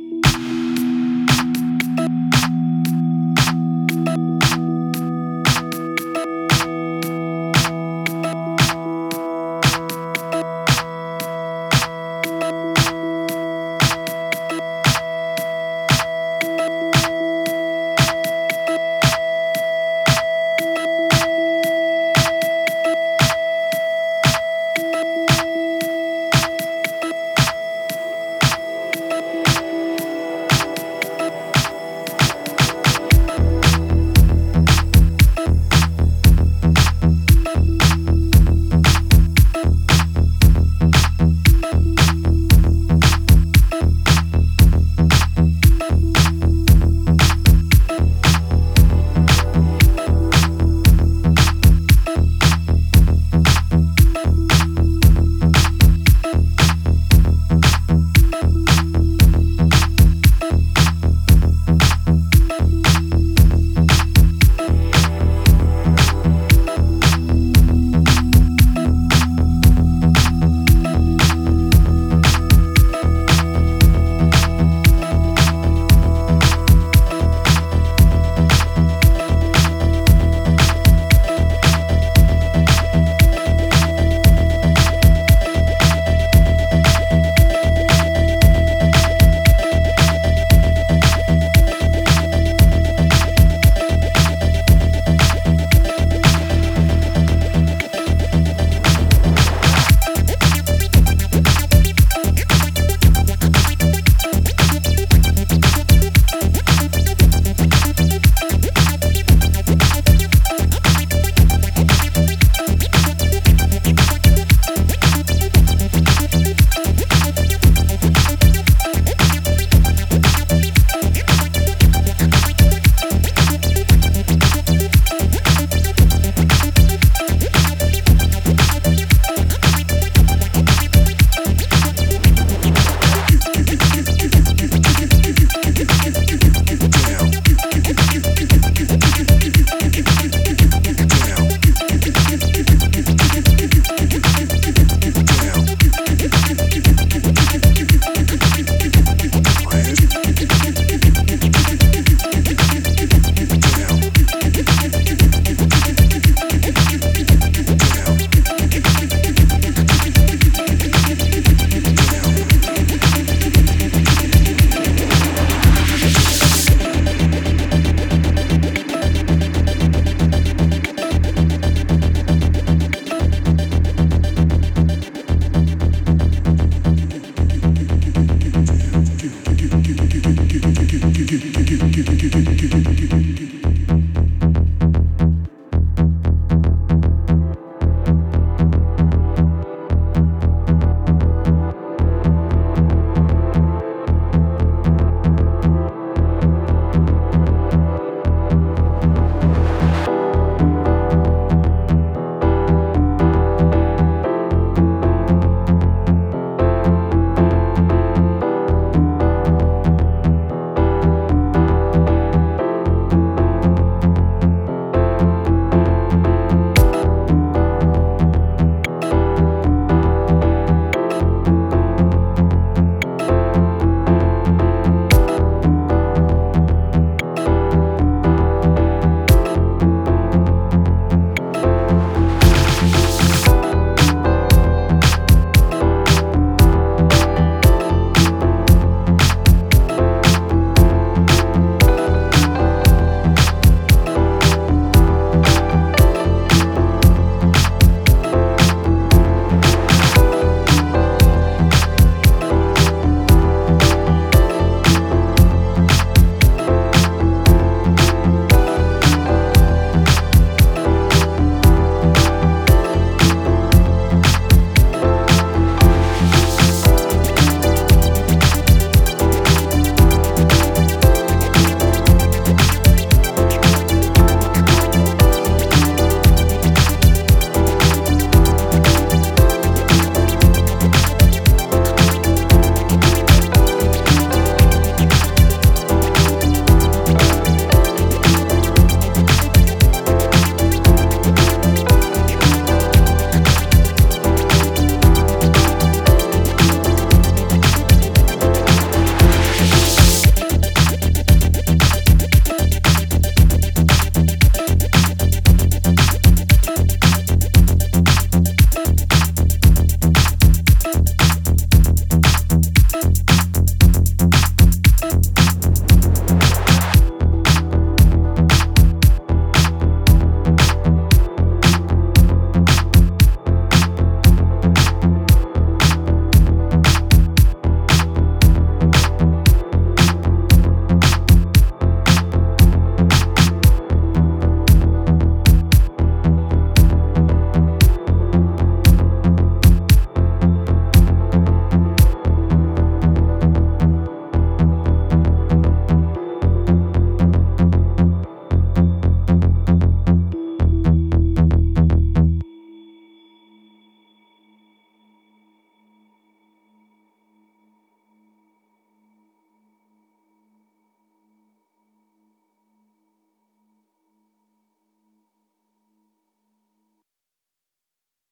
You.